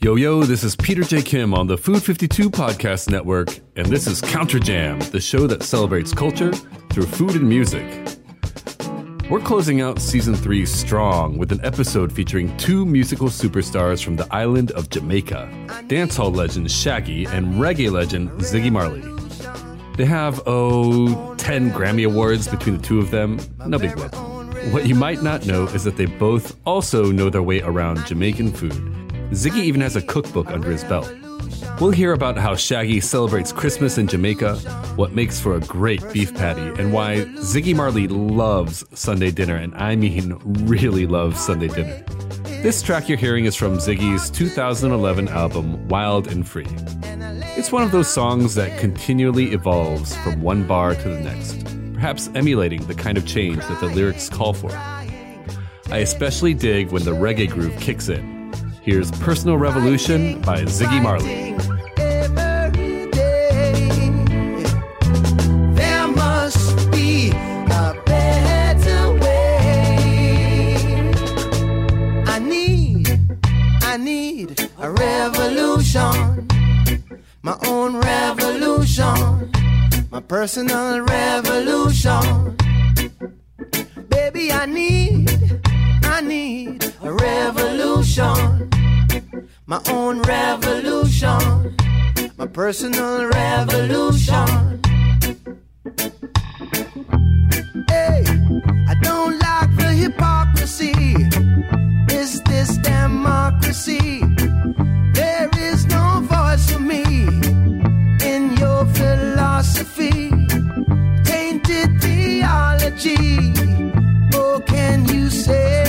Yo, yo, this is Peter J. Kim on the Food 52 Podcast Network, and this is Counterjam, the show that celebrates culture through food and music. We're closing out season three strong with an episode featuring two musical superstars from the island of Jamaica dancehall legend Shaggy and reggae legend Ziggy Marley. They have, oh, 10 Grammy Awards between the two of them. No big deal. What you might not know is that they both also know their way around Jamaican food. Ziggy even has a cookbook under his belt. We'll hear about how Shaggy celebrates Christmas in Jamaica, what makes for a great beef patty, and why Ziggy Marley loves Sunday dinner, and I mean really loves Sunday dinner. This track you're hearing is from Ziggy's 2011 album, Wild and Free. It's one of those songs that continually evolves from one bar to the next, perhaps emulating the kind of change that the lyrics call for. I especially dig when the reggae groove kicks in. Here's Personal Revolution by Ziggy Marley. There must be a better way. I need, I need a revolution, my own revolution, my personal revolution. Baby, I need, I need a revolution, my own revolution, my personal revolution. Hey, I don't like the hypocrisy. Is this democracy? There is no voice for me in your philosophy. Tainted theology. Oh, can you save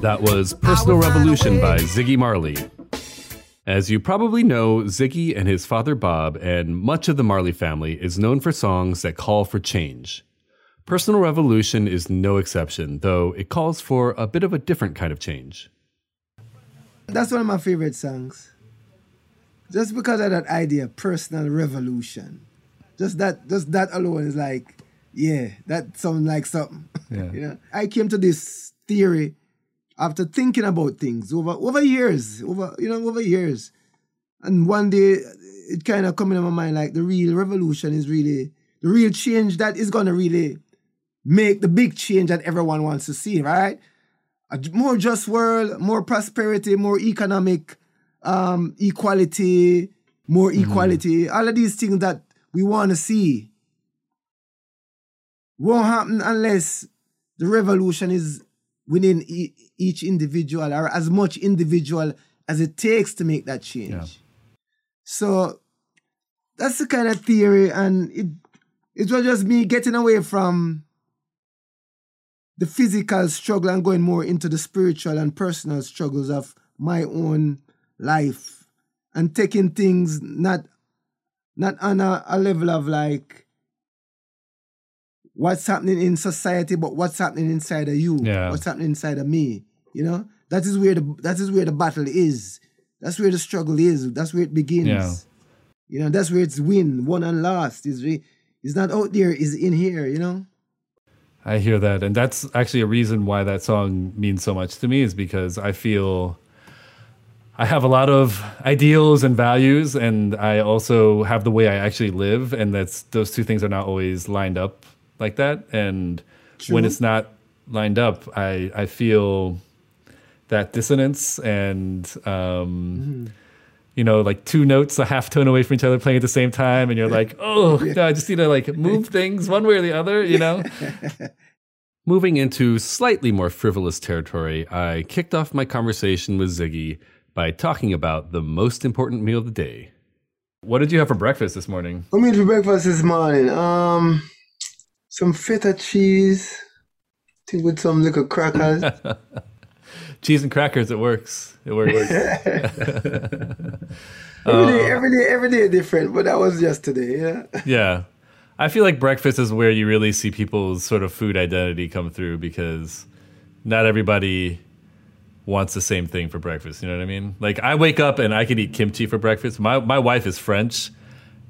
That was Personal Revolution by Ziggy Marley. As you probably know, Ziggy and his father Bob and much of the Marley family is known for songs that call for change. Personal Revolution is no exception, though it calls for a bit of a different kind of change. That's one of my favorite songs. Just because of that idea, personal revolution. Just that just that alone is like, yeah, that sounds like something. Yeah. you know? I came to this theory after thinking about things over over years, over you know, over years. And one day it kind of come in my mind like the real revolution is really the real change that is gonna really make the big change that everyone wants to see, right? a more just world, more prosperity, more economic um, equality, more equality, all of these things that we want to see won't happen unless the revolution is within e- each individual or as much individual as it takes to make that change. Yeah. So that's the kind of theory, and it it was just me getting away from the physical struggle and going more into the spiritual and personal struggles of my own life and taking things not not on a, a level of like what's happening in society but what's happening inside of you Yeah. what's happening inside of me you know that is where the that is where the battle is that's where the struggle is that's where it begins Yeah. You know, that's where it's win, won and lost. Is it's not out there, it's in here, you know? I hear that. And that's actually a reason why that song means so much to me is because I feel I have a lot of ideals and values and I also have the way I actually live and that's those two things are not always lined up like that and when it's not lined up I I feel that dissonance and um you know, like two notes a half tone away from each other playing at the same time, and you're like, oh, no, I just need to like move things one way or the other, you know? Moving into slightly more frivolous territory, I kicked off my conversation with Ziggy by talking about the most important meal of the day. What did you have for breakfast this morning? What made for breakfast this morning? Um, some feta cheese, I think with some little crackers. Cheese and crackers, it works. It works. every day, um, every day, every day different, but that was yesterday. yeah. yeah. I feel like breakfast is where you really see people's sort of food identity come through because not everybody wants the same thing for breakfast. You know what I mean? Like I wake up and I can eat kimchi for breakfast. My my wife is French,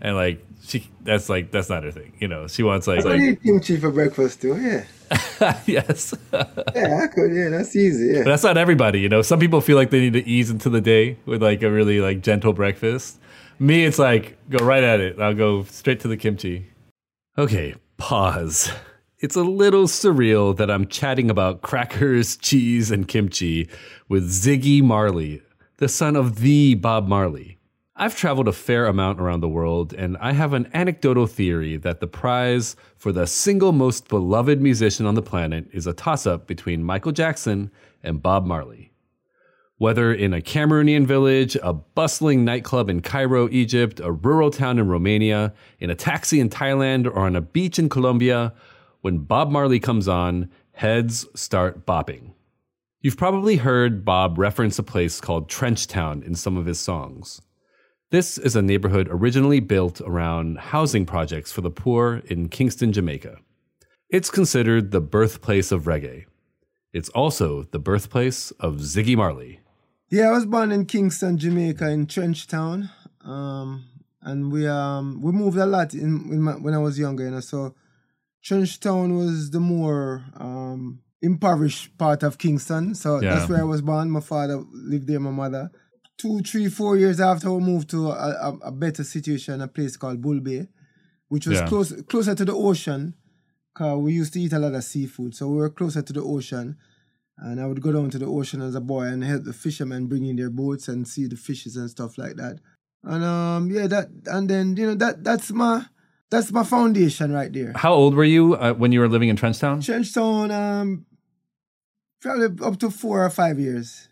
and like she that's like that's not her thing. You know, she wants like, I like eat kimchi for breakfast too, yeah. yes. Yeah, I could, yeah, that's easy, yeah. But that's not everybody, you know. Some people feel like they need to ease into the day with like a really like gentle breakfast. Me, it's like go right at it. I'll go straight to the kimchi. Okay, pause. It's a little surreal that I'm chatting about crackers, cheese, and kimchi with Ziggy Marley, the son of the Bob Marley. I've traveled a fair amount around the world, and I have an anecdotal theory that the prize for the single most beloved musician on the planet is a toss up between Michael Jackson and Bob Marley. Whether in a Cameroonian village, a bustling nightclub in Cairo, Egypt, a rural town in Romania, in a taxi in Thailand, or on a beach in Colombia, when Bob Marley comes on, heads start bopping. You've probably heard Bob reference a place called Trenchtown in some of his songs. This is a neighborhood originally built around housing projects for the poor in Kingston, Jamaica. It's considered the birthplace of reggae. It's also the birthplace of Ziggy Marley. Yeah, I was born in Kingston, Jamaica, in Trenchtown, um, and we um we moved a lot in, in my, when I was younger, you know. So Trenchtown was the more um, impoverished part of Kingston, so Yeah. that's where I was born. My father lived there, my mother. Two, three, four years after we moved to a, a, a better situation, a place called Bull Bay, which was Yeah. close closer to the ocean. Cause we used to eat a lot of seafood, so we were closer to the ocean. And I would go down to the ocean as a boy and help the fishermen bring in their boats and see the fishes and stuff like that. And um, yeah, that and then you know that that's my that's my foundation right there. How old were you uh, when you were living in Trenchtown? Trenchtown, um, probably up to four or five years.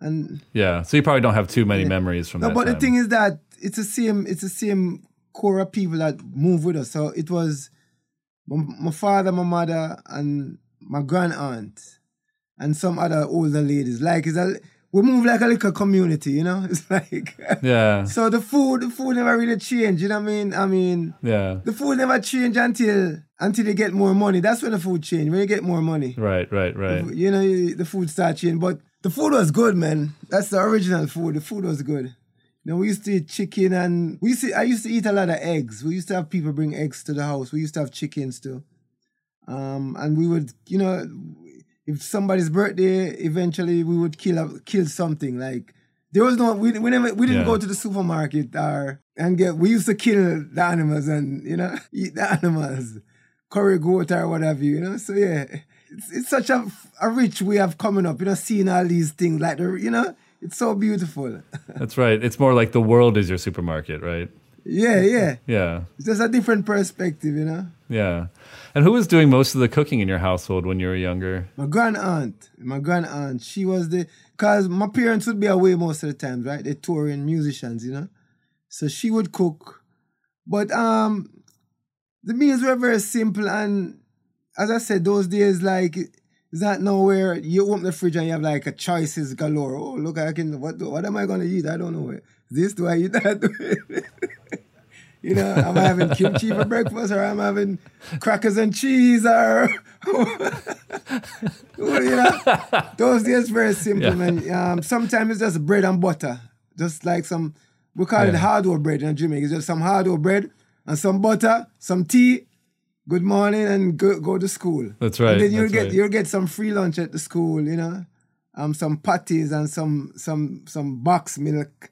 And Yeah, so you probably don't have too many memories from no, that. but the thing is that it's the same. It's the same core of people that move with us. So it was my, my father, my mother, and my grand aunt, and some other older ladies. Like it's a we move like a little community, you know. It's like yeah, so the food, the food never really changed. You know what I mean? I mean, yeah, the food never change until until you get more money. That's when the food change. When you get more money. right, right, right. You know, the food start changing. But the food was good, man. That's the original food. The food was good. You know, we used to eat chicken and we used to, I used to eat a lot of eggs. We used to have people bring eggs to the house. We used to have chickens too. Um, and we would, you know, if somebody's birthday, eventually we would kill a, kill something. Like there was no, we, we never, we didn't Yeah. go to the supermarket or and get. We used to kill the animals and you know eat the animals, curry goat or whatever. You know, so yeah, it's, it's such a, a rich way of coming up. You know, seeing all these things like the, you know, it's so beautiful. That's right. It's more like the world is your supermarket, right? yeah, yeah, Yeah, it's just a different perspective. You know. yeah. And who was doing most of the cooking in your household when you were younger? My grand aunt, my grand aunt, she was the cause my parents would be away most of the time, right? They're touring musicians, you know. So she would cook, but um, the meals were very simple and, as I said, those days like it's not nowhere you open the fridge and you have like a choices galore. Oh, look, I can what what am I gonna eat? I don't know. This do I eat that? You know, am I having kimchi for breakfast or I'm I having crackers and cheese or you know, those days very simple, Yeah. man. Um, sometimes it's just bread and butter, just like some We call it Yeah. hardo bread in Jamaica. It's just some hardo bread and some butter, some tea. Good morning and go, go to school. That's right, And then you'll get right. you'll get some free lunch at the school, you know, um, some patties and some some some box milk,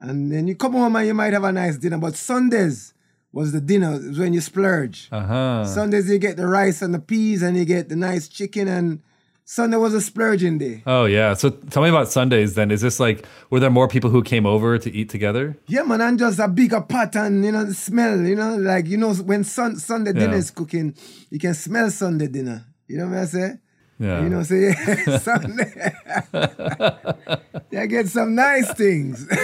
and then you come home and you might have a nice dinner. But Sundays was the dinner when you splurge. Uh huh. Sundays you get the rice and the peas and you get the nice chicken and Sunday was a splurging day. Oh yeah. So tell me about Sundays then. Is this like were there more people who came over to eat together? Yeah, man, and just a bigger pot and you know the smell, you know, like you know when sun, Sunday dinner is cooking, you can smell Sunday dinner. You know what I say? Yeah. You know, say yeah, Sunday. you get some nice things.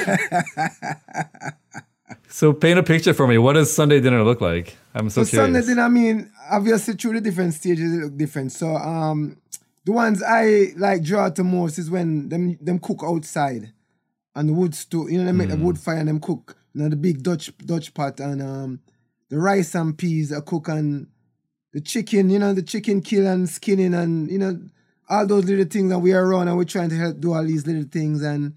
So paint a picture for me. What does Sunday dinner look like? I'm so, So curious. Sunday dinner, I mean, obviously through the different stages it look different. So um the ones I like draw to most is when them them cook outside on the wood stove. You know, they make the wood fire and them cook. You know, the big Dutch Dutch pot and um the rice and peas are cook and the chicken, you know, the chicken kill and skinning and you know, all those little things that we are around and we're trying to help do all these little things and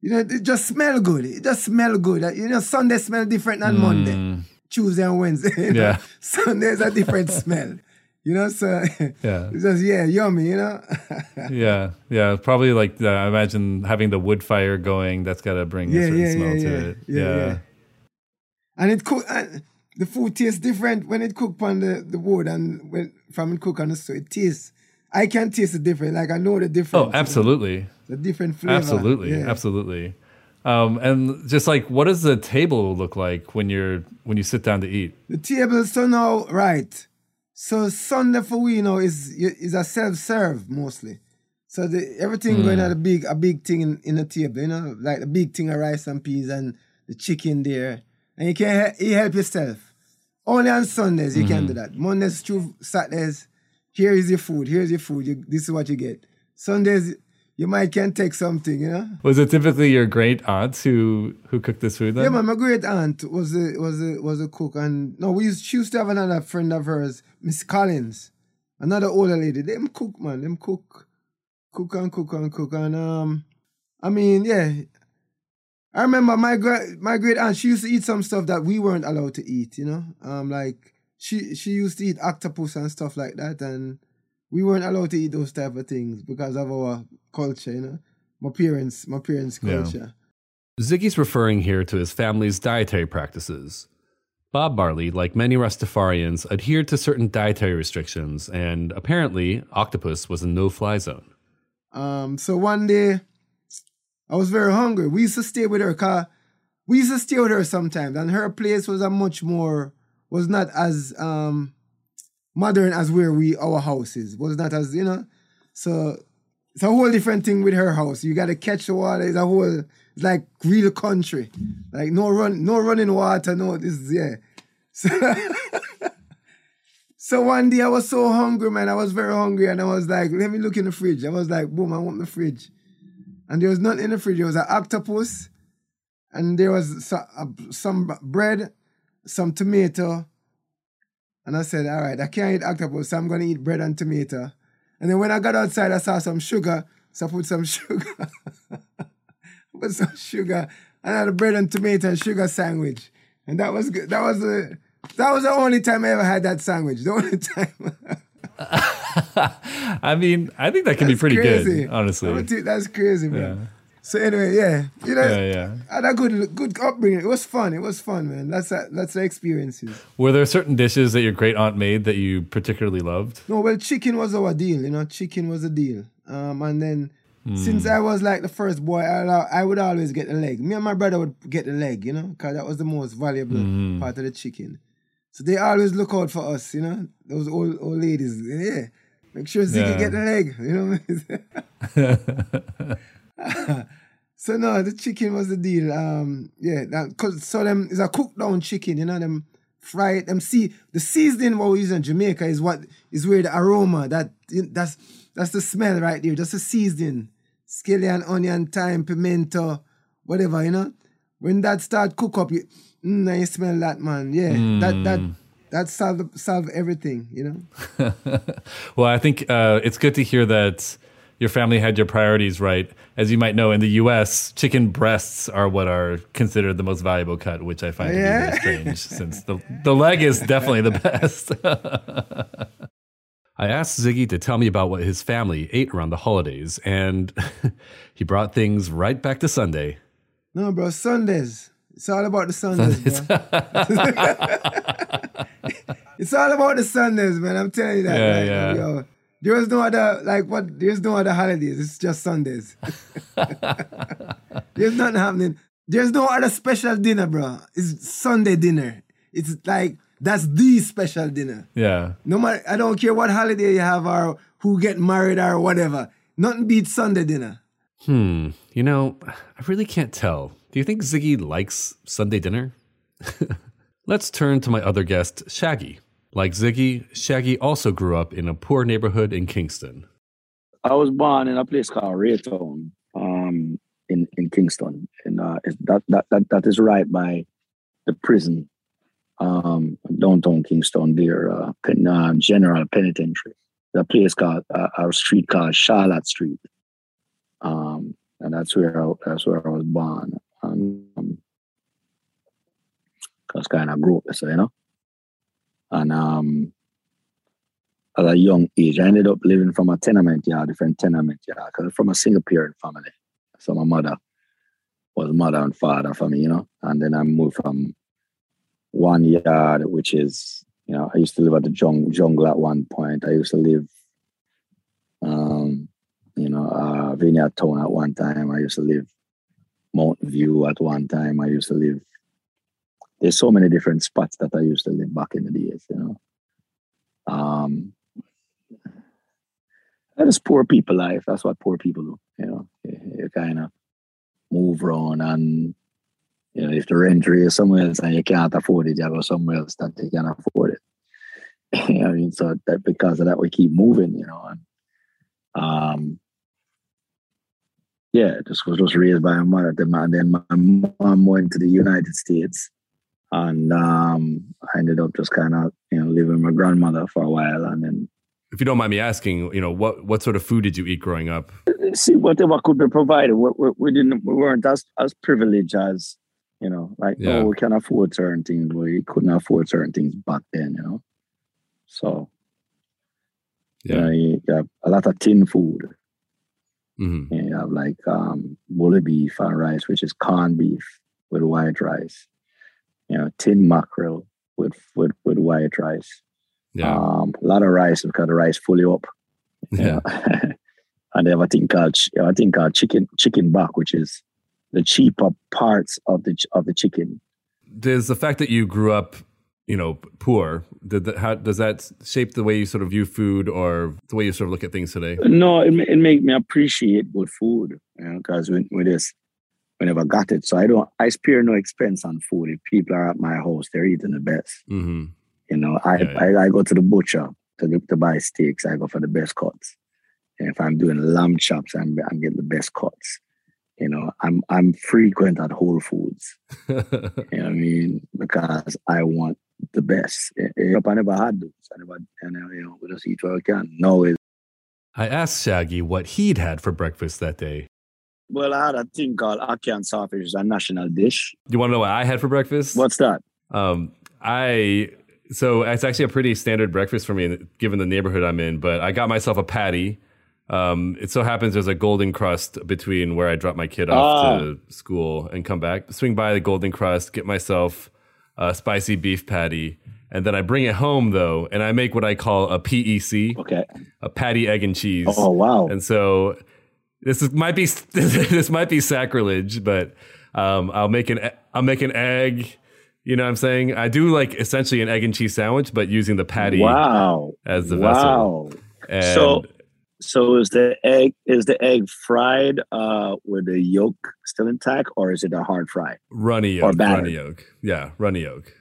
you know, it just smell good. It just smell good. You know, Sunday smell different than Monday. Tuesday and Wednesday. you know. Yeah. Sunday's a different smell. You know, so Yeah. it's just yeah, yummy, you know. yeah, yeah. Probably like the, I imagine having the wood fire going. That's got to bring a Yeah, certain yeah, smell yeah, to yeah. it. Yeah, yeah. and it cook and the food tastes different when it cooked on the, the wood and when from it cook on the stove. It tastes I can taste the difference. Like I know the difference. Oh, you know, absolutely, The different flavor. absolutely, absolutely. Um, and just like, what does the table look like when you're when you sit down to eat? The table, so now, right. So Sunday for we now is is a self serve mostly. So the everything going Hmm. at a big a big thing in, in the table, you know, like the big thing of rice and peas and the chicken there, and you can he- you help yourself. Only on Sundays you Mm-hmm. can do that. Mondays through Saturdays, here is your food. Here's your food. You, this is what you get. Sundays you might can take something, you know. Was it typically your great aunt who who cooked this food? Then? Yeah, man, my great aunt was a was a was a cook, and no, we used she used to have another friend of hers, Miss Collins, another older lady. Them cook, man, them cook, cook and cook and cook, and um, I mean, yeah. I remember my great my great aunt. She used to eat some stuff that we weren't allowed to eat. You know, um, like she she used to eat octopus and stuff like that, and we weren't allowed to eat those type of things because of our culture. You know, my parents my parents' Yeah. culture. Ziggy's referring here to his family's dietary practices. Bob Marley, like many Rastafarians, adhered to certain dietary restrictions, and apparently, octopus was a no fly zone. Um, so one day, I was very hungry. We used to stay with her, car. we used to stay with her sometimes, and her place was a much more was not as um modern as where we our house is. Was not as you know. So it's a whole different thing with her house. You got to catch the water. It's a whole it's like real country, like no run, no running water. No, this is yeah. So, so one day I was so hungry, man. I was very hungry, and I was like, "Let me look in the fridge." I was like, "Boom! I want the fridge," and there was nothing in the fridge. There was an octopus, and there was uh, some bread, some tomato, and I said, "All right, I can't eat octopus, so I'm gonna eat bread and tomato." And then when I got outside, I saw some sugar, so I put some sugar, put some sugar, and I had a bread and tomato and sugar sandwich, and that was good. That was the that was the only time I ever had that sandwich. The only time. I mean, I think that can be pretty crazy. good, honestly. I would think that's crazy, man. So anyway, yeah, you know, Yeah, yeah. I had a good, good upbringing. It was fun. It was fun, man. That's a, that's the experiences. Were there certain dishes that your great aunt made that you particularly loved? No, well, chicken was our deal. You know, chicken was a deal. Um, and then Hmm. since I was like the first boy, I, I would always get the leg. Me and my brother would get the leg. You know, because that was the most valuable Hmm. part of the chicken. So they always look out for us. You know, those old old ladies. Yeah, make sure Ziggy Yeah. get the leg. You know. What I mean? So no, the chicken was the deal. Um, yeah, that, cause so them is a cooked down chicken. You know them fry it. Them see the seasoning what we use in Jamaica is what is where the aroma that that's that's the smell right there. Just the seasoning, scallion, onion, thyme, pimento, whatever. You know when that start cook up, you mm, now you smell that man. Yeah, that that that solve solve everything. You know. Well, I think uh, it's good to hear that your family had your priorities right. As you might know, in the U.S., chicken breasts are what are considered the most valuable cut, which I find Yeah. to be very strange, since the the leg is definitely the best. I asked Ziggy to tell me about what his family ate around the holidays, and he brought things right back to Sunday. No, bro, Sundays. It's all about the Sundays, bro. it's all about the Sundays, man. I'm telling you that. Yeah, like, yeah. Yo, there is no other like what there's no other holidays. It's just Sundays. there's nothing happening. There's no other special dinner, bro. It's Sunday dinner. It's like that's the special dinner. Yeah. No matter I don't care what holiday you have or who get married or whatever. Nothing beats Sunday dinner. Hmm. You know, I really can't tell. Do you think Ziggy likes Sunday dinner? Let's turn to my other guest, Shaggy. Like Ziggy, Shaggy also grew up in a poor neighborhood in Kingston. I was born in a place called Rae Town, um, in in Kingston, and uh, that, that that that is right by the prison, um, downtown Kingston. There, uh, uh, General Penitentiary. The place called uh, our street called Charlotte Street, um, and that's where I, that's where I was born. Um, cause kind of grew up, so you know, and um, at a young age. I ended up living from a tenement yard, different tenement yard, because from a single parent family. So my mother was mother and father for me, you know. And then I moved from one yard, which is, you know, I used to live at the jung- jungle at one point. I used to live, um, you know, uh, Vineyard Town at one time. I used to live Mountain View at one time. I used to live. There's so many different spots that I used to live back in the days, you know. Um, that is poor people life. That's what poor people do. You know, you, you kind of move around and you know, if the rent is somewhere else and you can't afford it, you go somewhere else that you can afford it. I mean? So that because of that we keep moving, you know. And um yeah, just was just raised by my mother. Then my mom went to the United States and um I ended up just kind of, you know, living with my grandmother for a while and then If you don't mind me asking, you know, what, what sort of food did you eat growing up? see whatever could be provided. We, we, we didn't, we weren't as as privileged as you know, like Yeah. oh, we can afford certain things. We couldn't afford certain things back then, you know. So you know, you have a lot of tin food. hmm You have like um, bully beef and rice, which is corned beef with white rice. You know, tin mackerel with with with white rice. Yeah. Um, a lot of rice because the rice fully up. yeah. and they have a thing called a thing called chicken chicken back, which is the cheaper parts of the of the chicken. Does the fact that you grew up, you know, poor, did that, how, does that shape the way you sort of view food or the way you sort of look at things today? No, it it make me appreciate good food, you know, because when with this, we never got it, so I don't I spare no expense on food. If people are at my house, they're eating the best. hmm You know, I Yeah, I, I go to the butcher to get, to buy steaks. I go for the best cuts. And if I'm doing lamb chops, I'm I'm getting the best cuts. You know, I'm I'm frequent at Whole Foods. You know what I mean? Because I want the best. Eh, eh, I never had those. I never, and you know, we just eat what we can. No, it, I asked Shaggy what he'd had for breakfast that day. Well, I had a thing called sausage, it's a national dish. You want to know what I had for breakfast? What's that? Um, I so it's actually a pretty standard breakfast for me, given the neighborhood I'm in. But I got myself a patty. Um, it so happens there's a Golden Krust between where I drop my kid off Ah. to school and come back. Swing by the Golden Krust, get myself a spicy beef patty, and then I bring it home though, and I make what I call a PEC, Okay. a patty, egg, and cheese. Oh wow. And so this is, might be this might be sacrilege, but um, I'll make an I'll make an egg. You know what I'm saying? I do like essentially an egg and cheese sandwich, but using the patty Wow. as the vessel. Wow. And So so is the egg is the egg fried uh with the yolk still intact or is it a hard fry? runny or yolk, battered. runny yolk. Yeah, runny yolk.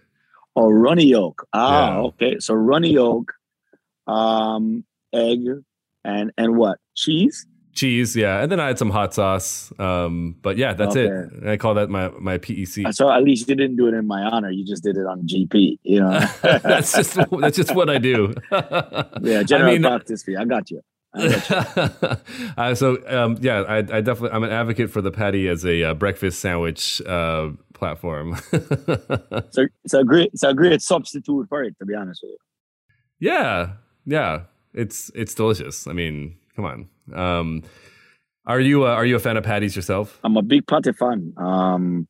Oh runny yolk. Ah, Yeah. okay. So runny yolk, um, egg, and and what? Cheese? Cheese, yeah. And then I had some hot sauce. Um, but yeah, that's it. Okay. And I call that my my PEC. So at least you didn't do it in my honor. You just did it on GP. You know. that's just that's just what I do. yeah, general I mean, practice fee. I got you. I got you. uh, so um, yeah, I, I definitely I'm an advocate for the patty as a uh, breakfast sandwich uh, platform. so it's a great it's a great substitute for it. To be honest with you. yeah, yeah, it's it's delicious. I mean, come on. Um, are you uh, are you a fan of patties yourself? I'm a big patty fan. Um,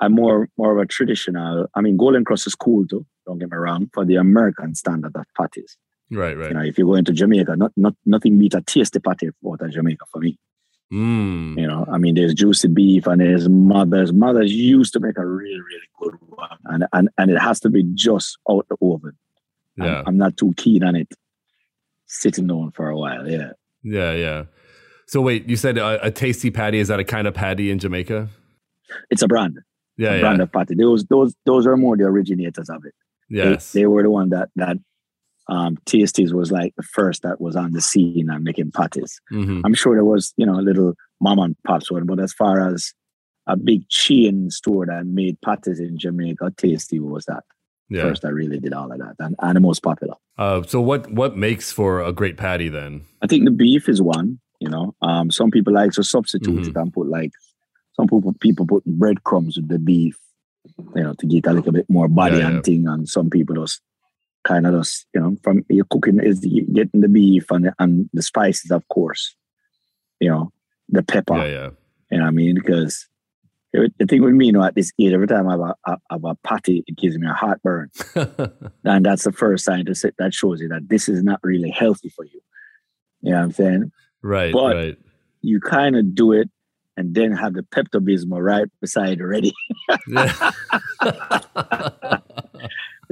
I'm more more of a traditional. I mean, Golden Krust is cool too. Don't get me wrong. For the American standard of patties, Right, right. you know, if you go into Jamaica, not not nothing beats a Tastee patty out of Jamaica for me. Mm. You know, I mean, there's Juici Beef and there's mothers. Mothers used to make a really really good one, and and and it has to be just out the oven. I'm- Yeah, I'm, not too keen on it sitting on for a while. Yeah, yeah, yeah. So wait, you said a, a Tastee patty is that a kind of patty in Jamaica? it's a brand, Yeah, a yeah. brand of patty. Those those those are more the originators of it. Yes. They, were the one that that um Tastees was like the first that was on the scene and making patties. hmm I'm sure there was, you know, a little mom and pops one, but as far as a big chain store that made patties in Jamaica, Tastee was that Yeah. first that really did all of that and, and the most popular. Uh, so what what makes for a great patty then? I think the beef is one, you know. Um some people like to substitute Mhm. it and put like some people people put breadcrumbs with the beef, you know, to get a little bit more body Yeah, and yeah. thing. And some people just kind of just, you know, from your cooking is getting the beef and the, and the spices, of course. You know, the pepper. Yeah, yeah. You know what I mean? Because the thing with me, you know, at this age, every time I have a, I have a patty, it gives me a heartburn. And that's the first sign to say that shows you that this is not really healthy for you. You know what I'm saying? right, But- right. You kind of do it and then have the Pepto Bismol right beside ready.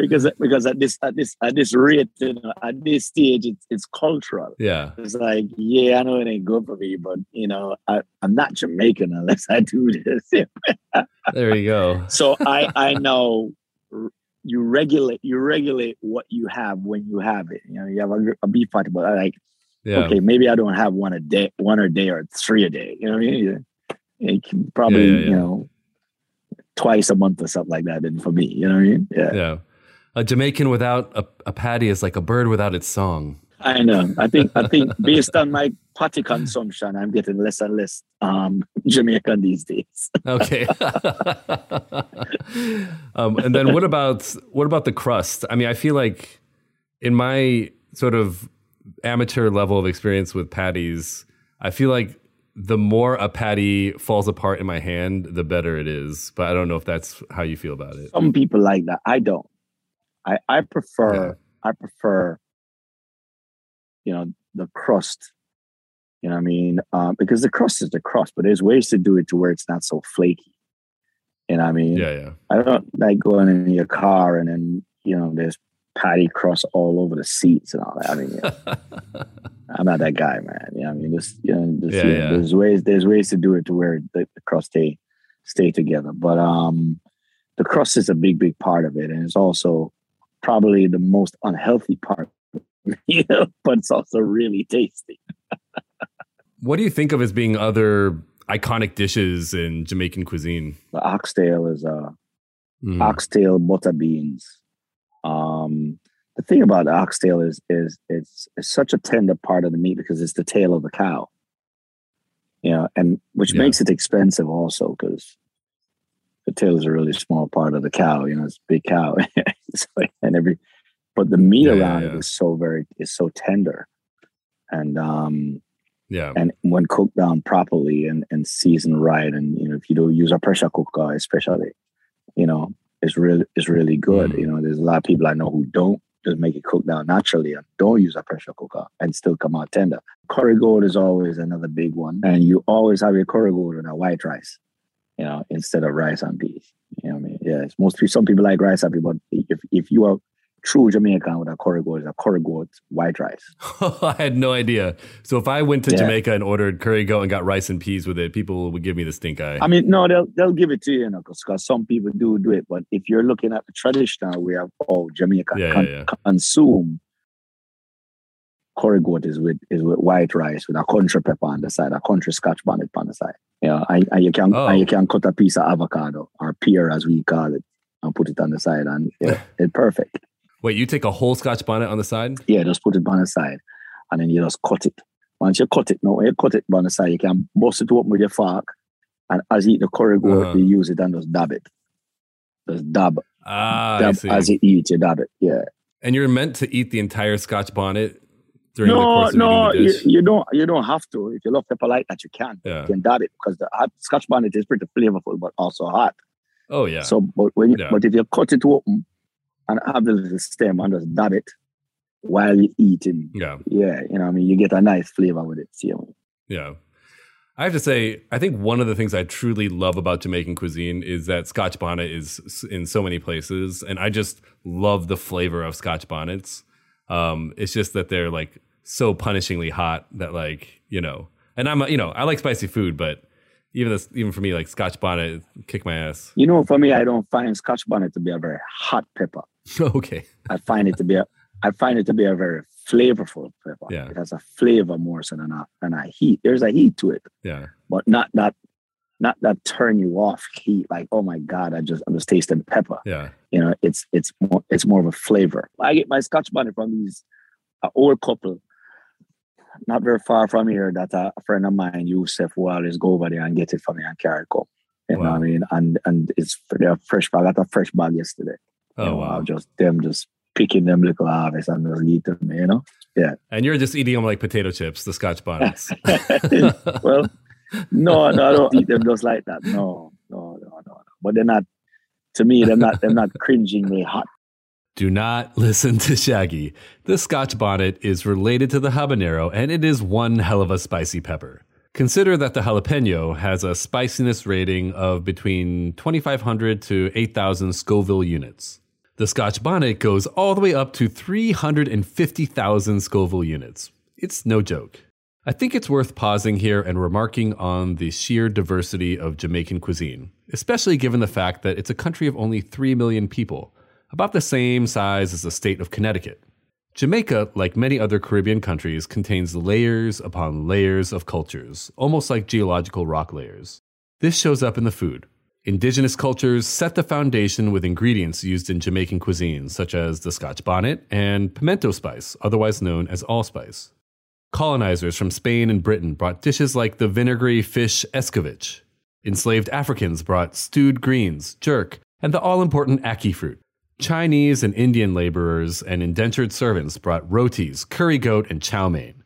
Because because at this at this at this rate, you know, at this stage, it's it's cultural. yeah. It's like, yeah, I know it ain't good for me, but you know, I, I'm not Jamaican unless I do this. There you go. so I I know you regulate you regulate what you have when you have it. You know, you have a, a beef patty, but I like Yeah. okay, maybe I don't have one a day, one a day or three a day. You know what I mean? You can probably Yeah, yeah, you know twice a month or something like that. Then for me, you know what I mean? Yeah. Yeah. A Jamaican without a, a patty is like a bird without its song. I know. I think I think based on my patty consumption, I'm getting less and less um Jamaican these days. Okay. um, and then what about what about the crust? I mean, I feel like in my sort of amateur level of experience with patties, I feel like the more a patty falls apart in my hand, the better it is. But I don't know if that's how you feel about it. Some people like that. I don't. I I prefer Yeah. I prefer you know the crust. You know what I mean? Uh, because the crust is the crust, but there's ways to do it to where it's not so flaky. You know what I mean? Yeah, yeah. I don't like going in your car and then you know there's patty crust all over the seats and all that. I mean, know, I'm not that guy, man. You know, what I mean, just you know, just, Yeah, you know, yeah. there's ways there's ways to do it to where the, the crust stay stay together. But um, the crust is a big, big part of it, and it's also probably the most unhealthy part. You know, but it's also really tasty. What do you think of as being other iconic dishes in Jamaican cuisine? The oxtail is uh Mm. oxtail butter beans. Um, the thing about the oxtail is is it's it's such a tender part of the meat because it's the tail of the cow. You know, and which Yeah. makes it expensive also because the tail is a really small part of the cow. You know, it's a big cow, so, and every but the meat Yeah, yeah, around it yeah. is so very is so tender, and um, Yeah. and when cooked down properly and, and seasoned right, and you know if you don't use a pressure cooker, especially, you know it's really it's really good. Mm. You know, there's a lot of people I know who don't just make it cook down naturally and don't use a pressure cooker and still come out tender. Curry goat is always another big one, and you always have your curry goat with a white rice, you know, instead of rice and peas. You know what I mean? Yes, most people, some people like rice and peas, but if if you are true Jamaican with a curry goat, it's a curry goat white rice. I had no idea. So if I went to Yeah. Jamaica and ordered curry goat and got rice and peas with it, people would give me the stink eye. I mean, no, they'll they'll give it to you, you know, because some people do do it. But if you're looking at the traditional way of all Jamaica Yeah, con- yeah. consume, curry goat is with is with white rice with a country pepper on the side, a country scotch bonnet on the side. Yeah, and, and you can Oh. and you can cut a piece of avocado or pear as we call it and put it on the side, and yeah, it's perfect. Wait, you take a whole Scotch bonnet on the side? Yeah, just put it on the side. and then you just cut it. Once you cut it, when you cut it on the side, you can bust it open with your fork, and as you eat the curry goat, Uh-huh. you use it and just dab it. Just dab, Ah, I dab see. as you eat, you dab it. Yeah. and you're meant to eat the entire Scotch bonnet during the No, course of no, the you, you don't. You don't have to. If you love pepper like that, you can. Yeah. You can dab it because the hot Scotch bonnet is pretty flavorful, but also hot. Oh yeah. So, but when you, Yeah. but if you cut it open and have the little stem and just dab it while you're eating, yeah. yeah, you know, what I mean, you get a nice flavor with it. See, Yeah. I have to say, I think one of the things I truly love about Jamaican cuisine is that Scotch bonnet is in so many places, and I just love the flavor of Scotch bonnets. Um, it's just that they're like so punishingly hot that, like, you know, and I'm, a- you know, I like spicy food, but even this, even for me, like Scotch bonnet, kick my ass. you know, for me, I don't find Scotch bonnet to be a very hot pepper. okay. I find it to be a, I find it to be a very flavorful pepper. Yeah. It has a flavor more so than a than a heat. There's a heat to it. Yeah. but not that not that turn you off heat like oh my god i just i'm just tasting pepper Yeah. You know it's it's more it's more of a flavor i get my scotch bonnet from these uh, old couple not very far from here that uh, a friend of mine Yusuf will always go over there and get it for me and carry it home you know what i mean and and it's they're fresh i got a fresh bag yesterday you Oh, know, wow. Just them just picking them little harvest and just eat them you know Yeah. And you're just eating them like potato chips, the Scotch bonnets. well, no, no, I don't eat them just like that. No, no, no, no, no. But they're not. To me, they're not. They're not cringingly hot. Do not listen to Shaggy. The Scotch bonnet is related to the habanero, and it is one hell of a spicy pepper. Consider that the jalapeno has a spiciness rating of between 2,500 to 8,000 Scoville units. The Scotch bonnet goes all the way up to 350,000 Scoville units. It's no joke. I think it's worth pausing here and remarking on the sheer diversity of Jamaican cuisine, especially given the fact that it's a country of only 3 million people, about the same size as the state of Connecticut. Jamaica, like many other Caribbean countries, contains layers upon layers of cultures, almost like geological rock layers. This shows up in the food. Indigenous cultures set the foundation with ingredients used in Jamaican cuisine, such as the Scotch bonnet and pimento spice, otherwise known as allspice. Colonizers from Spain and Britain brought dishes like the vinegary fish escovitch. Enslaved Africans brought stewed greens, jerk, and the all important ackee fruit. Chinese and Indian laborers and indentured servants brought rotis, curry goat, and chow mein.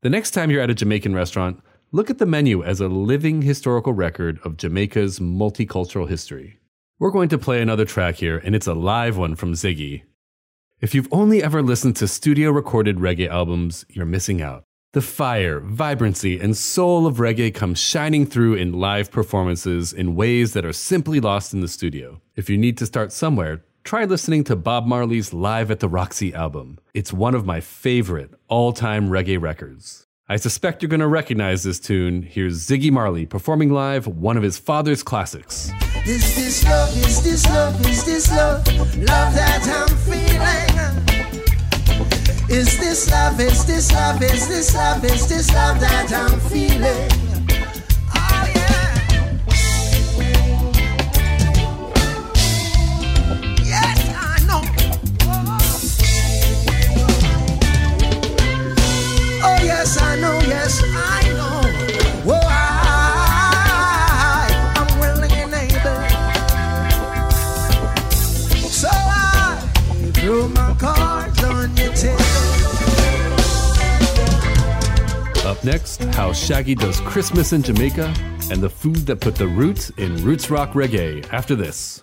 The next time you're at a Jamaican restaurant, look at the menu as a living historical record of Jamaica's multicultural history. We're going to play another track here, and it's a live one from Ziggy. If you've only ever listened to studio recorded reggae albums, you're missing out. The fire, vibrancy, and soul of reggae come shining through in live performances in ways that are simply lost in the studio. If you need to start somewhere, try listening to Bob Marley's Live at the Roxy album. It's one of my favorite all time reggae records. I suspect you're going to recognize this tune. Here's Ziggy Marley performing live one of his father's classics. Is this love? Is this love? Is this love? Love that I'm feeling. Is this love? Is this love? Is this love? Is this love that I'm feeling? Next, how Shaggy does Christmas in Jamaica and the food that put the roots in roots rock reggae after this.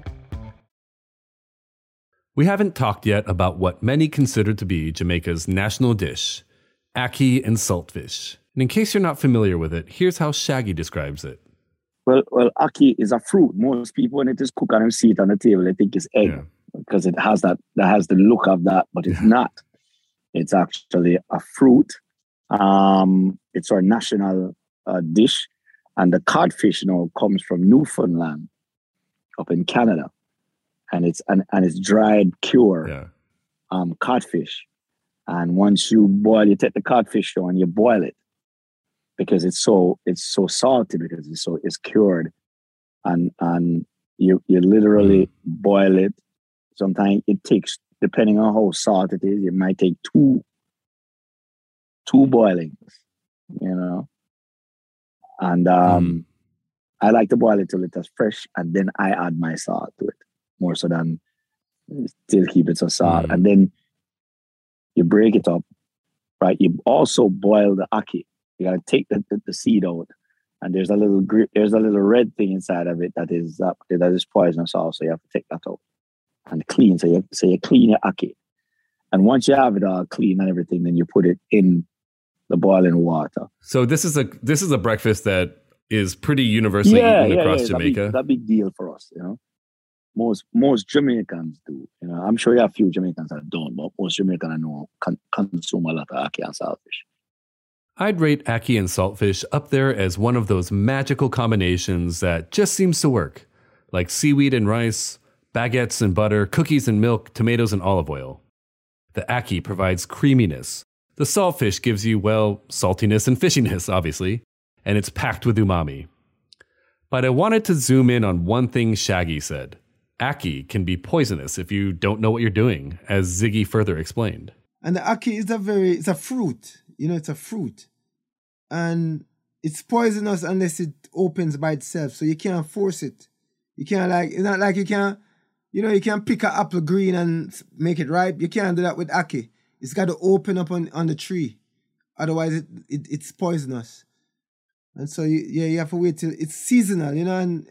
We haven't talked yet about what many consider to be Jamaica's national dish, ackee and saltfish. And in case you're not familiar with it, here's how Shaggy describes it. Well, well, ackee is a fruit. Most people, when it is cooked and you see it on the table, they think it's egg Yeah. because it has that that has the look of that, but it's not. It's actually a fruit, Um, it's our national uh, dish, and the codfish you know comes from Newfoundland, up in Canada, and it's and, and it's dried cure Yeah. um, codfish. And once you boil, you take the codfish though and you boil it because it's so it's so salty because it's so it's cured, and and you you literally boil it. Sometimes it takes depending on how salt it is, it might take two two boilings, you know. And um, I like to boil it till it is fresh, and then I add my salt to it more so than still keep it so salt. Mm. And then you break it up, right? You also boil the ackee. You gotta take the, the, the seed out, and there's a little there's a little red thing inside of it that is uh, that is poisonous. Also, you have to take that out and clean. So you so you clean your ackee, and once you have it all clean and everything, then you put it in the boiling water. So this is a this is a breakfast that is pretty universally eaten across It's a Jamaica. big, a big deal for us, you know. Most most Jamaicans do. You know, I'm sure you have a few Jamaicans that don't, but most Jamaicans I know con- consume a lot of ackee and saltfish. I'd rate ackee and saltfish up there as one of those magical combinations that just seems to work, like seaweed and rice, baguettes and butter, cookies and milk, tomatoes and olive oil. The ackee provides creaminess. The saltfish gives you, well, saltiness and fishiness, obviously, and it's packed with umami. But I wanted to zoom in on one thing Shaggy said. Ackee can be poisonous if you don't know what you're doing, as Ziggy further explained. And the ackee is a very it's a fruit. You know, it's a fruit. And it's poisonous unless it opens by itself. So you can't force it. You can't like it's not like you can't, you know, you can't pick an apple green and make it ripe. You can't do that with ackee. It's got to open up on, on the tree. Otherwise it, it it's poisonous. And so you, yeah, you have to wait till it's seasonal, you know, and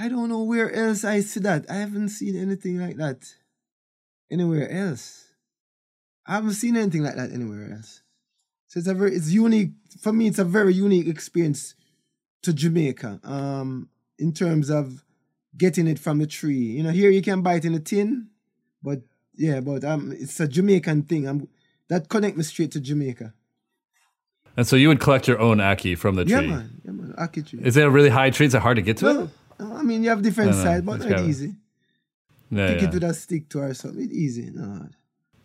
I don't know where else I see that. I haven't seen anything like that anywhere else. I haven't seen anything like that anywhere else. So it's a very it's unique for me. It's a very unique experience to Jamaica. Um, in terms of getting it from the tree. You know, here you can buy it in a tin, but yeah, but um, it's a Jamaican thing. I'm that connect me straight to Jamaica. And so you would collect your own ackee from the Yeah, tree. man. Yeah, man. Ackee tree. Is it a really high tree? Is it hard to get to it? Well, I mean, you have different No, no, sides, but not easy. Yeah, Take yeah. it with a stick to or something. It's easy. No,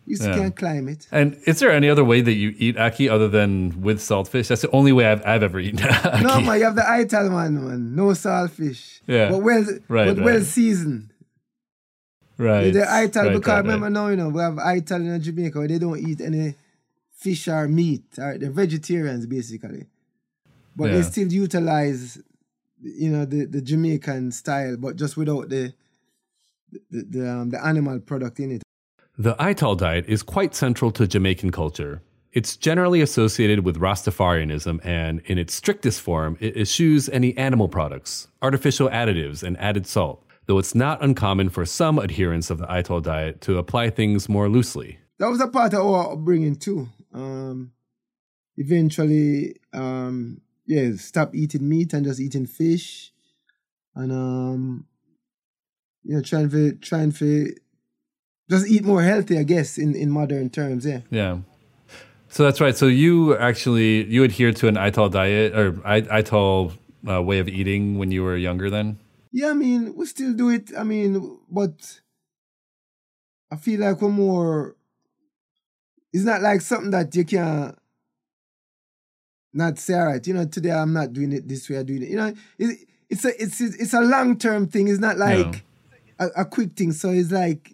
you Yeah. can't climb it. And is there any other way that you eat ackee other than with saltfish? That's the only way I've, I've ever eaten ackee. No, man, you have the ital man, man. No saltfish. Yeah. But well, Right, but well right. seasoned. right. The ital, right, because right, remember right. now, you know, we have ital in Jamaica where they don't eat any fish or meat. Or they're vegetarians, basically. But they still utilize, you know, the, the Jamaican style, but just without the the, the, um, the animal product in it. The Ital diet is quite central to Jamaican culture. It's generally associated with Rastafarianism, and in its strictest form, it eschews any animal products, artificial additives, and added salt, though it's not uncommon for some adherents of the Ital diet to apply things more loosely. that was a part of our upbringing too. Um, eventually, um, yeah, stop eating meat and just eating fish, and um, you know, trying to trying to just eat more healthy, I guess, in in modern terms. Yeah, Yeah. So that's right. So you actually you adhere to an Ital diet or Ital uh, way of eating when you were younger. Then yeah. I mean, we still do it. I mean, but I feel like we're more. It's not like something that you can not say, all right, you know, today I'm not doing it this way, I'm doing it. You know, it, it's a it's it's a long term thing. It's not like a, a quick thing. So it's like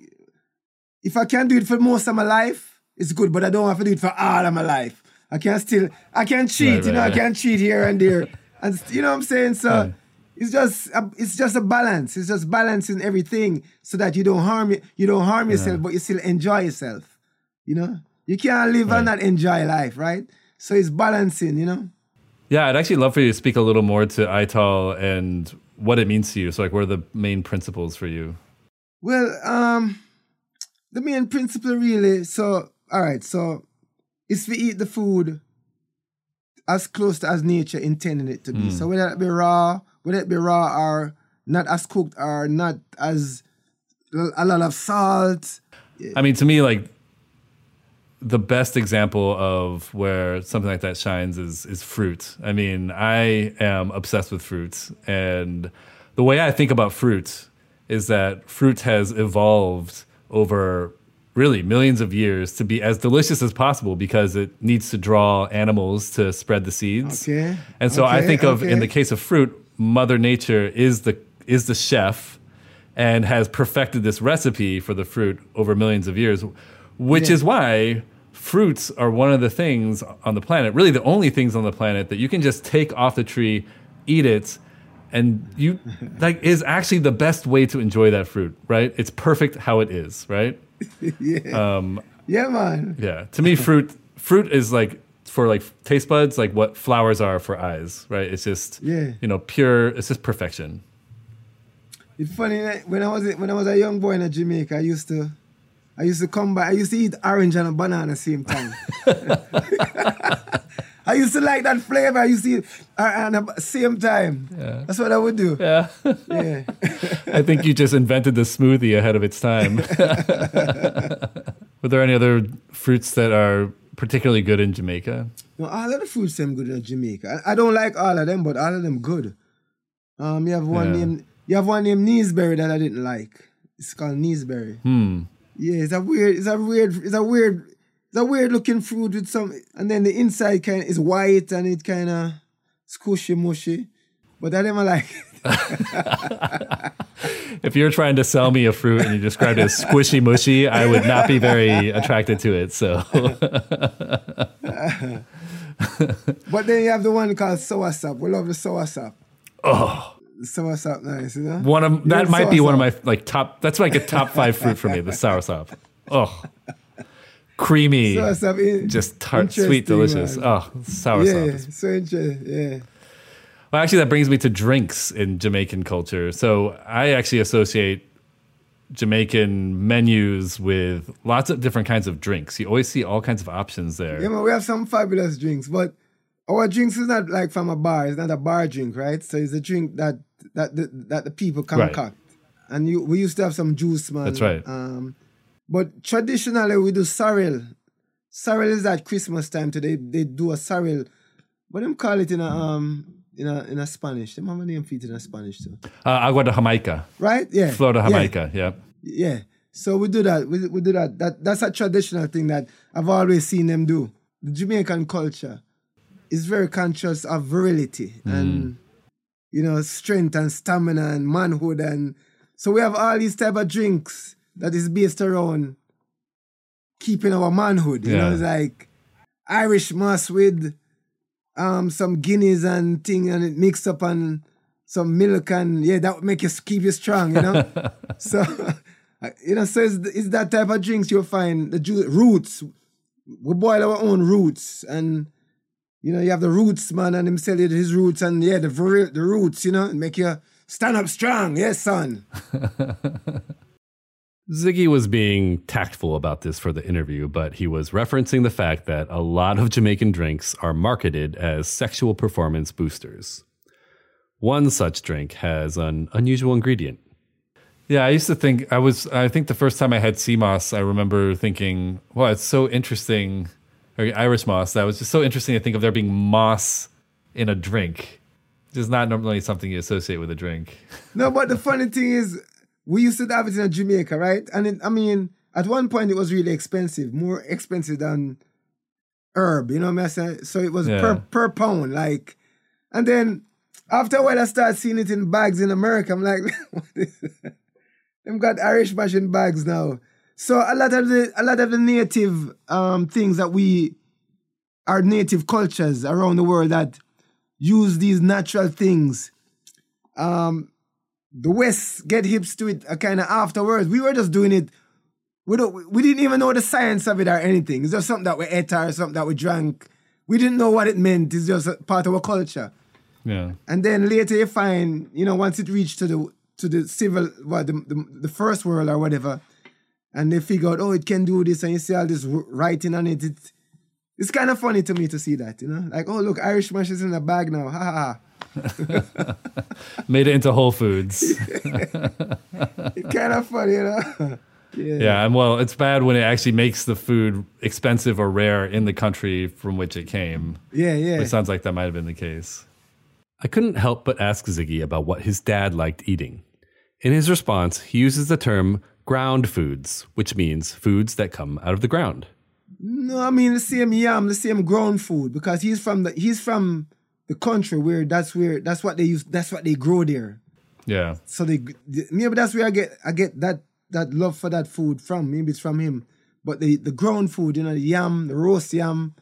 if I can't do it for most of my life, it's good, but I don't have to do it for all of my life. I can still I can cheat, Right, you know, right, I can cheat here and there. And you know what I'm saying? So it's just a, it's just a balance. It's just balancing everything so that you don't harm you don't harm yourself, but you still enjoy yourself. You know? You can't live and not enjoy life, right? So it's balancing, you know? yeah, I'd actually love for you to speak a little more to Ital and what it means to you. So like, what are the main principles for you? Well, um, the main principle really. So, all right. So, is we eat the food as close to as nature intended it to be. So whether it be raw, whether it be raw or not as cooked or not as a lot of salt. I mean, to me, like the best example of where something like that shines is is fruit. I mean, I am obsessed with fruit, and the way I think about fruit is that fruit has evolved over really millions of years to be as delicious as possible because it needs to draw animals to spread the seeds. Okay. And so I think of in the case of fruit, Mother Nature is the is the chef and has perfected this recipe for the fruit over millions of years, which Yeah. is why fruits are one of the things on the planet, really the only things on the planet that you can just take off the tree, eat it, and you like is actually the best way to enjoy that fruit, right? It's perfect how it is, right? Um, yeah, man. Yeah. To me, fruit fruit is like for like taste buds, like what flowers are for eyes, right? It's just Yeah. you know, pure it's just perfection. It's funny when I was when I was a young boy in Jamaica, I used to I used to come back. I used to eat orange and a banana at the same time. I used to like that flavor. I used to eat uh, and at the same time. Yeah. That's what I would do. Yeah. Yeah. I think you just invented the smoothie ahead of its time. Were there any other fruits that are particularly good in Jamaica? No, all of the fruits them good in Jamaica. I, I don't like all of them, but all of them good. Um, you have one Yeah. named you have one named naseberry that I didn't like. It's called naseberry. Hmm. Yeah, it's a weird, it's a weird, it's a weird, it's a weird looking fruit with some, and then the inside kind is white and it kind of squishy mushy. But I never like. If you're trying to sell me a fruit and you described it as squishy mushy, I would not be very attracted to it. So But then you have the one called soursop. We love the soursop. oh, The soursop, nice, you know. one of that might be one of my like top. That's like a top five fruit for me. The soursop. Oh, creamy, Soursop, in- just tart, sweet, delicious. Oh, soursop. yeah, so interesting. Yeah. Well, actually, that brings me to drinks in Jamaican culture. So I actually associate Jamaican menus with lots of different kinds of drinks. You always see all kinds of options there. Yeah, man, we have some fabulous drinks, but our drinks is not like from a bar. It's not a bar drink, right? So it's a drink that that the, that the people Right. concoct. And you, we used to have some juice, man. That's right. Um, but traditionally, we do sorrel. Sorrel is at Christmas time. Today they do a sorrel. What them call it in a um in a in a Spanish? Them have a name for it in a Spanish too, Uh, agua de Jamaica, right? Yeah. Flor de Yeah. Jamaica. Yeah. Yeah. So we do that. We, we do that. That that's a traditional thing that I've always seen them do. The Jamaican culture is very conscious of virility and you know strength and stamina and manhood and so we have all these type of drinks that is based around keeping our manhood. You know, it's like Irish moss with um some guineas and thing and it mixed up and some milk and yeah, that would make you keep you strong, you know. so uh, you know, so it's, it's that type of drinks you'll find the ju- roots. We boil our own roots and you know, you have the roots, man, and him sell you his roots and yeah, the vir- the roots, you know, make you stand up strong. Yes, son. Ziggy was being tactful about this for the interview, but he was referencing the fact that a lot of Jamaican drinks are marketed as sexual performance boosters. One such drink has an unusual ingredient. Yeah, I used to think I was I think the first time I had sea moss, I remember thinking, well, it's so interesting or Irish moss, that was just so interesting to think of there being moss in a drink. Which is not normally something you associate with a drink. No, but the funny thing is, we used to have it in Jamaica, right? And it, I mean, at one point it was really expensive, more expensive than herb. You know what I'm saying? So it was Yeah. per per pound, like. And then after a while, I started seeing it in bags in America. I'm like, what is them got Irish moss in bags now. So a lot of the a lot of the native um things that we our native cultures around the world that use these natural things. Um, the West get hips to it uh, kind of afterwards. We were just doing it. We don't. We didn't even know the science of it or anything. It's just something that we ate or something that we drank. We didn't know what it meant. It's just a part of our culture. Yeah. And then later you find, you know, once it reached to the to the civil, well, the, the the first world or whatever, and they figure out, oh, it can do this, and you see all this writing on it. it it's kind of funny to me to see that, you know, like, oh, look, Irish moss is in a bag now, ha ha. ha. Made it into Whole Foods. It's kind of funny, you know. Yeah. and well, it's bad when it actually makes the food expensive or rare in the country from which it came. Yeah, yeah. It sounds like that might have been the case. I couldn't help but ask Ziggy about what his dad liked eating. In his response, he uses the term ground foods, which means foods that come out of the ground. No, I mean the same yam, the same ground food because he's from the he's from the country where that's where that's what they use that's what they grow there. Yeah. So they maybe that's where I get I get that that love for that food from. Maybe it's from him. But the the ground food, you know, the yam, the roast yam,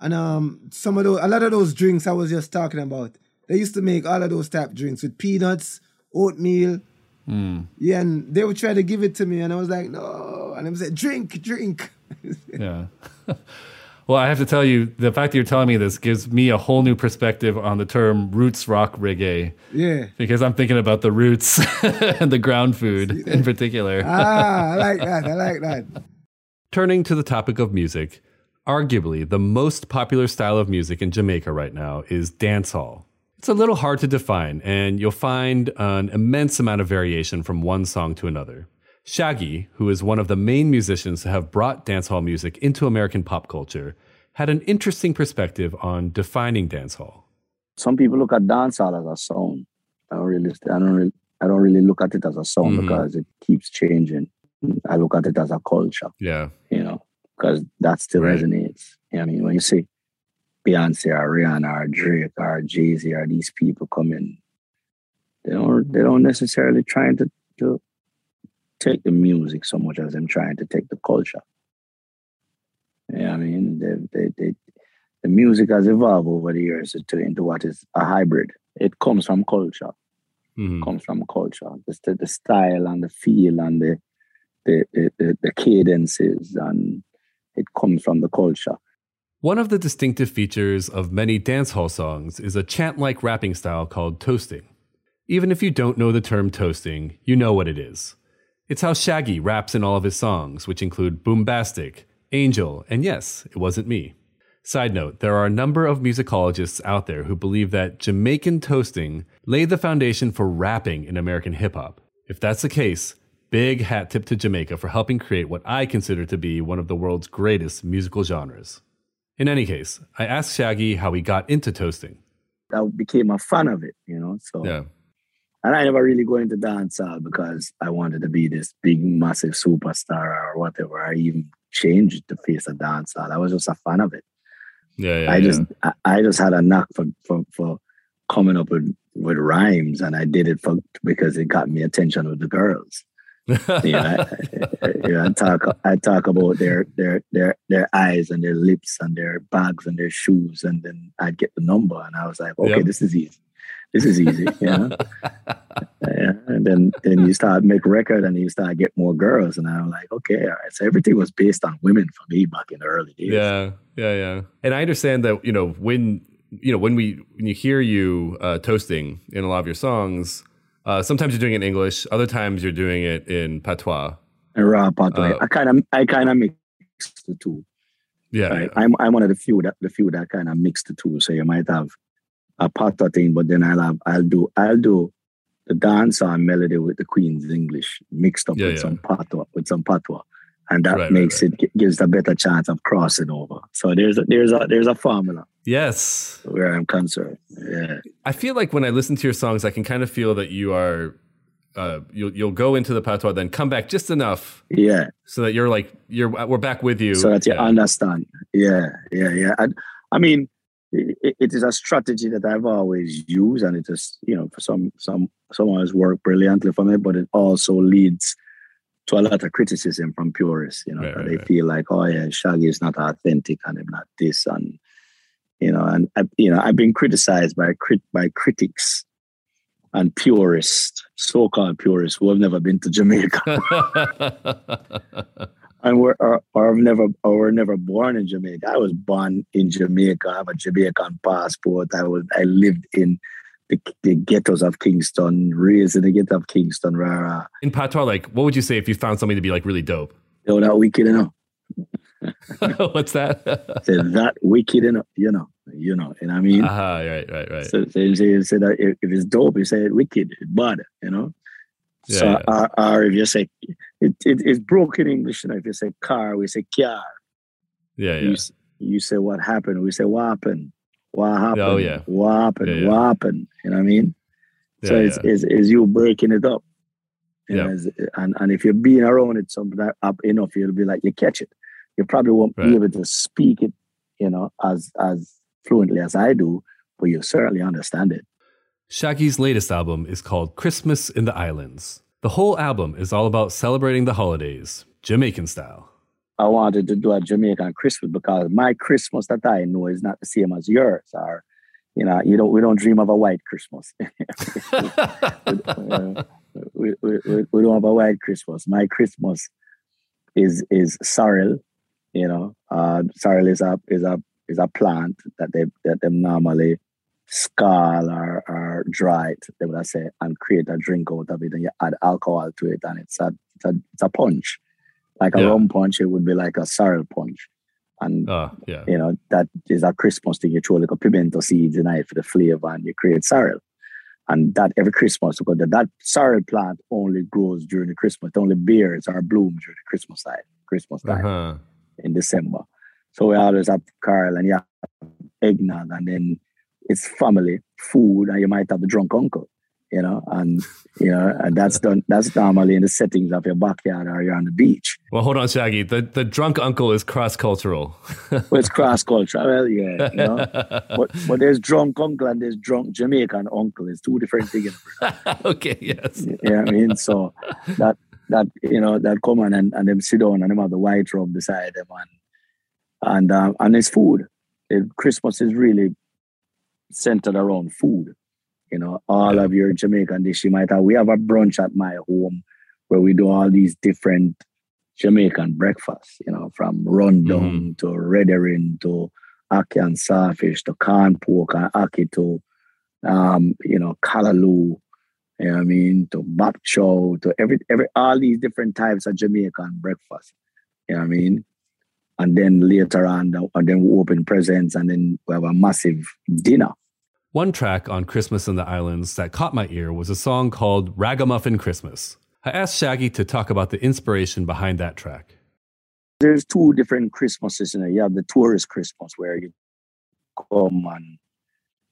and um some of those a lot of those drinks I was just talking about. They used to make all of those type drinks with peanuts, oatmeal. Mm. Yeah, and they would try to give it to me, and I was like, no. And I said, drink, drink. yeah. well, I have to tell you, the fact that you're telling me this gives me a whole new perspective on the term roots rock reggae. Yeah. Because I'm thinking about the roots and the ground food in particular. ah, I like that. I like that. Turning to the topic of music, arguably the most popular style of music in Jamaica right now is dancehall. It's a little hard to define, and you'll find an immense amount of variation from one song to another. Shaggy, who is one of the main musicians to have brought dancehall music into American pop culture, had an interesting perspective on defining dancehall. Some people look at dancehall as a song. I don't really, I don't really, I don't really look at it as a song mm-hmm. because it keeps changing. I look at it as a culture. Yeah, you know, because that still right. resonates. I mean, when you see Beyonce or Rihanna or Drake or Jay Z or these people come in, they don't, they don't necessarily trying to, to take the music so much as them trying to take the culture. Yeah, I mean, they, they, they, the music has evolved over the years to, into what is a hybrid. It comes from culture. Mm-hmm. Comes from culture. The, the style and the feel and the, the, the, the cadences and it comes from the culture. One of the distinctive features of many dancehall songs is a chant like rapping style called toasting. Even if you don't know the term toasting, you know what it is. It's how Shaggy raps in all of his songs, which include Boombastic, Angel, and yes, it wasn't me. Side note, there are a number of musicologists out there who believe that Jamaican toasting laid the foundation for rapping in American hip hop. If that's the case, big hat tip to Jamaica for helping create what I consider to be one of the world's greatest musical genres. In any case, I asked Shaggy how he got into toasting. I became a fan of it, you know. So yeah. And I never really go into dancehall because I wanted to be this big, massive superstar or whatever. I even changed the face of dancehall. I was just a fan of it. Yeah, yeah I yeah. just, I, I, just had a knack for, for, for coming up with, with rhymes, and I did it for because it got me attention with the girls. Yeah, I, I, I, talk. I talk about their their their their eyes and their lips and their bags and their shoes, and then I'd get the number, and I was like, okay, yep. this is easy this is easy, you know. yeah. And then then you start make record and you start get more girls, and I'm like, okay, all right. So everything was based on women for me back in the early days. Yeah, yeah, yeah. And I understand that you know when you know when we when you hear you uh, toasting in a lot of your songs, uh, sometimes you're doing it in English, other times you're doing it in patois. Raw patois. Uh, I kind of I kind of mix the two. Yeah, right? yeah, I'm I'm one of the few that the few that kind of mix the two. So you might have a patois thing, but then I'll have I'll do I'll do the dance or melody with the Queen's English mixed up yeah, with yeah. some patois with some patois. And that right, makes right. it gives a better chance of crossing over. So there's a there's a there's a formula. Yes. Where I'm concerned. Yeah. I feel like when I listen to your songs, I can kind of feel that you are uh, you'll you'll go into the patois, then come back just enough, yeah, so that you're like you're we're back with you, so that you yeah. understand. Yeah, yeah, yeah. I, I mean, it, it is a strategy that I've always used, and it is you know for some some someone has worked brilliantly for me, but it also leads to a lot of criticism from purists. You know, right, right, they right. feel like, oh yeah, Shaggy is not authentic, and I'm not this, and you know, and I, you know, I've been criticized by crit by critics and purists, so-called purists who have never been to Jamaica. and we're or, or never or were never born in Jamaica. I was born in Jamaica. I have a Jamaican passport. I was I lived in the, the ghettos of Kingston, raised in the ghetto of Kingston. Rara. In patois, like, what would you say if you found somebody to be like really dope? Yo, that wicked enough. What's that? say that wicked enough, you know, you know, and I mean, uh-huh, right, right, right. So, so you say, you say that if, if it's dope, you say it wicked, it's bad, you know. Yeah, so, yeah. Or, or if you say, it, it it's broken English. You know, if you say car, we say car. Yeah, You, yeah. s- you say what happened, we say what happened. What happened? Oh, yeah. What happened? Yeah, yeah. What happened? You know what I mean? so it's, it's, it's you breaking it up. You know, Yeah. and, and if you're being around it some up enough, you'll be like you catch it. You probably won't Right. be able to speak it, you know, as as fluently as I do, but you certainly understand it. Shaggy's latest album is called Christmas in the Islands. The whole album is all about celebrating the holidays, Jamaican style. I wanted to do a Jamaican Christmas because my Christmas that I know is not the same as yours. Or, you know, you don't we don't dream of a white Christmas. We, we, we, we don't have a white Christmas. My Christmas is is sorrel. You know, uh, sorrel is a is a is a plant that they that them normally scald or, or dry it, they would I say, and create a drink out of it, and you add alcohol to it, and it's a it's a, it's a punch, like a Yeah. rum punch. It would be like a sorrel punch, and Oh, yeah. you know that is a Christmas thing. You throw like a pimento seeds in it for the flavor, and you create sorrel. And that every Christmas, because that, that sorrel plant only grows during the Christmas. It only bears or blooms during the Christmas time. Christmas time Uh-huh. In December. So we always have Carl and you have eggnog, and then it's family food, and you might have the drunk uncle, you know, and you know, and that's done. That's normally in the settings of your backyard or you're on the beach. Well, hold on, Shaggy. The the drunk uncle is cross cultural. Well, it's cross cultural, well, yeah, you know. But but there's drunk uncle and there's drunk Jamaican uncle. It's two different things. okay, yes. You know I mean? So that that you know that come on and, and them sit down and them have the white rum beside them and and um, and it's food. It, Christmas is really centered around food. You know, all Yeah. of your Jamaican dish you might have. We have a brunch at my home where we do all these different Jamaican breakfasts. You know, from rundown to red herring to ackee and saltfish to corn pork and ackee to um, you know, callaloo, you know what I mean, to bok chow, to every every all these different types of Jamaican breakfast. You know what I mean? And then later on, and then we open presents and then we have a massive dinner. One track on Christmas in the Islands that caught my ear was a song called Ragamuffin Christmas. I asked Shaggy to talk about the inspiration behind that track. There's two different Christmases, you know. You have the tourist Christmas where you come and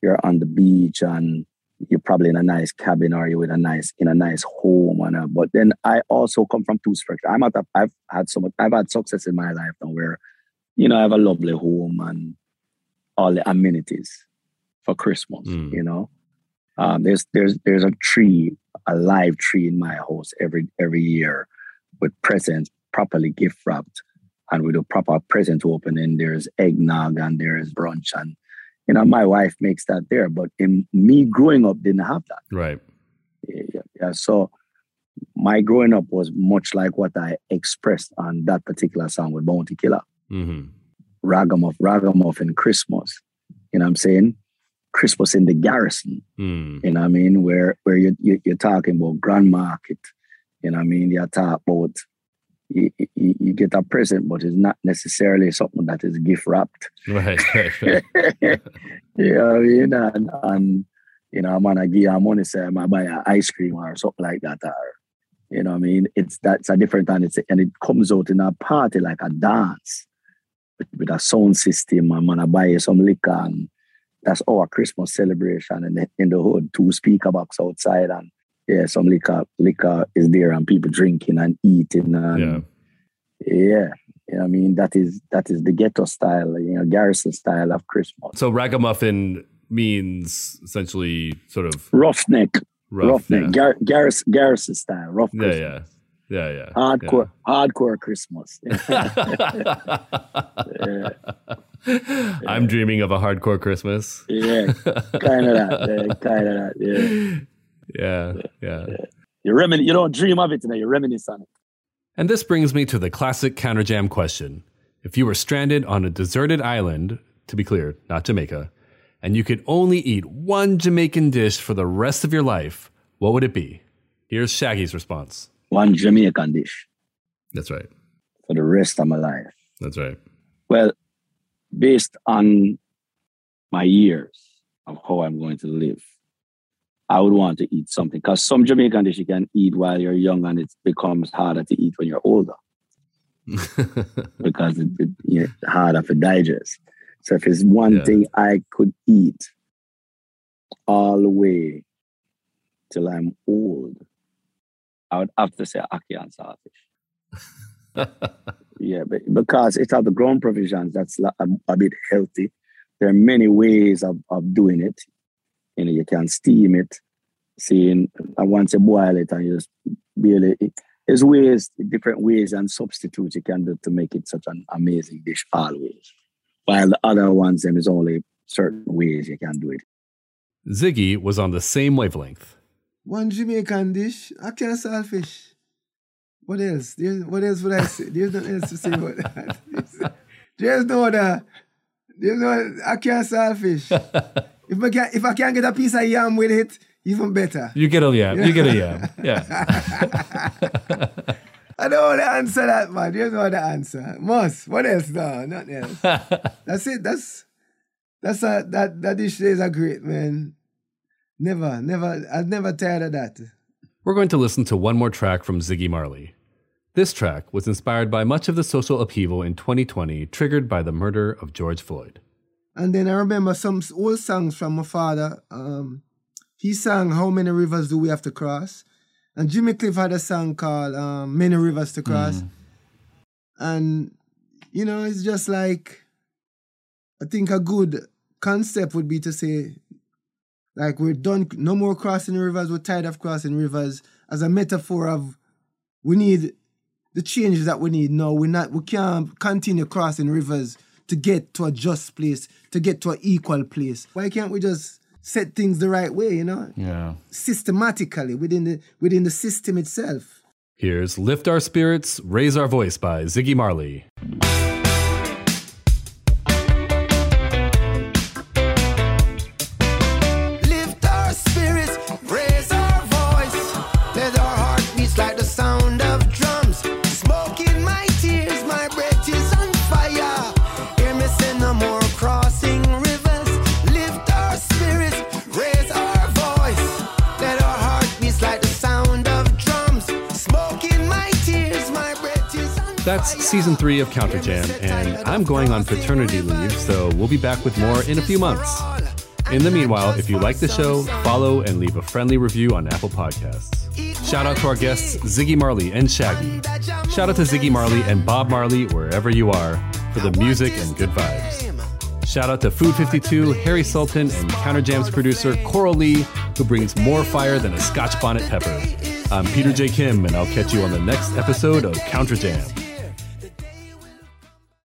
you're on the beach and you're probably in a nice cabin or you're in a nice in a nice home and uh, but then I also come from two spectrum. I'm at a, I've had so much I've had success in my life now where you know I have a lovely home and all the amenities for Christmas, Mm. you know. Um, there's there's there's a tree, a live tree in my house every every year with presents properly gift wrapped and with a proper present opening. There's eggnog and there's brunch and you know my wife makes that there. But in me growing up didn't have that. Right. Yeah, yeah. So my growing up was much like what I expressed on that particular song with Bounty Killer. hmm Ragamuff, Ragamuffin Christmas. You know what I'm saying? Christmas in the garrison. Mm. You know what I mean? Where where you, you you're talking about grand market. You know what I mean? You talk about you, you, you get a present, but it's not necessarily something that is gift wrapped. Right, right, right. you know what I mean? And, and you know, I'm gonna give you money, say I'm gonna buy an ice cream or something like that. Or you know what I mean? It's that's a different and it's and it comes out in a party like a dance with, with a sound system. I'm gonna buy you some liquor and that's our Christmas celebration in the, in the hood. Two speaker box outside and yeah, some liquor liquor is there and people drinking and eating and Yeah. yeah. You know I mean? That is that is the ghetto style, you know, garrison style of Christmas. So ragamuffin means essentially sort of Roughneck, rough. roughneck, yeah. Gar- garrison, garrison style, rough yeah, Christmas. yeah, yeah, yeah. Hardcore, hardcore Christmas. I'm dreaming of a hardcore Christmas. yeah, kind of that, yeah, kind of that. Yeah, Yeah, yeah. you remin- You don't dream of it, you know, you reminisce on it. And this brings me to the classic Counterjam question. If you were stranded on a deserted island, to be clear, not Jamaica, and you could only eat one Jamaican dish for the rest of your life, what would it be? Here's Shaggy's response. One Jamaican dish That's right. for the rest of my life. That's right. Well, based on my years of how I'm going to live, I would want to eat something because some Jamaican dish you can eat while you're young and it becomes harder to eat when you're older because it, it, it's harder to digest. So if it's one Yeah. thing I could eat all the way till I'm old, I would have to say ackee and saltfish. Yeah, but because it's have the ground provisions, that's a, a bit healthy. There are many ways of, of doing it. You know, you can steam it, seeing, and once you boil it and you just barely, there's ways, different ways and substitutes you can do to make it such an amazing dish always. While the other ones, then there's only certain ways you can do it. Ziggy was on the same wavelength. One Jamaican dish, ackee and saltfish. What else? There's, what else would I say? There's nothing else to say about that. There's no other. There's no ackee and saltfish. if I can, if I can get a piece of yam with it, even better. You get a yam. You get a yam. Yeah. I don't want to answer that, man. There's no other answer. Must. What else? No, nothing else. That's it. That's that's a that that dish is a great man. Never, never. I've never tired of that. We're going to listen to one more track from Ziggy Marley. This track was inspired by much of the social upheaval in 2020 triggered by the murder of George Floyd. And then I remember some old songs from my father. Um, he sang "How Many Rivers Do We Have to Cross," and Jimmy Cliff had a song called um, "Many Rivers to Cross." And you know, it's just like I think a good concept would be to say, like we're done, no more crossing rivers. We're tired of crossing rivers as a metaphor of we need the changes that we need now. We're not, we can't continue crossing rivers to get to a just place, to get to an equal place. Why can't we just set things the right way? You know, Yeah. systematically within the within the system itself. Here's Lift Our Spirits, Raise Our Voice by Ziggy Marley. That's season three of Counterjam, and I'm going on paternity leave, so we'll be back with more in a few months. In the meanwhile, if you like the show, follow and leave a friendly review on Apple Podcasts. Shout out to our guests, Ziggy Marley and Shaggy. Shout out to Ziggy Marley and Bob Marley, wherever you are, for the music and good vibes. Shout out to Food52, Harry Sultan, and Counterjam's producer, Coral Lee, who brings more fire than a scotch bonnet pepper. I'm Peter J. Kim, and I'll catch you on the next episode of Counter Jam.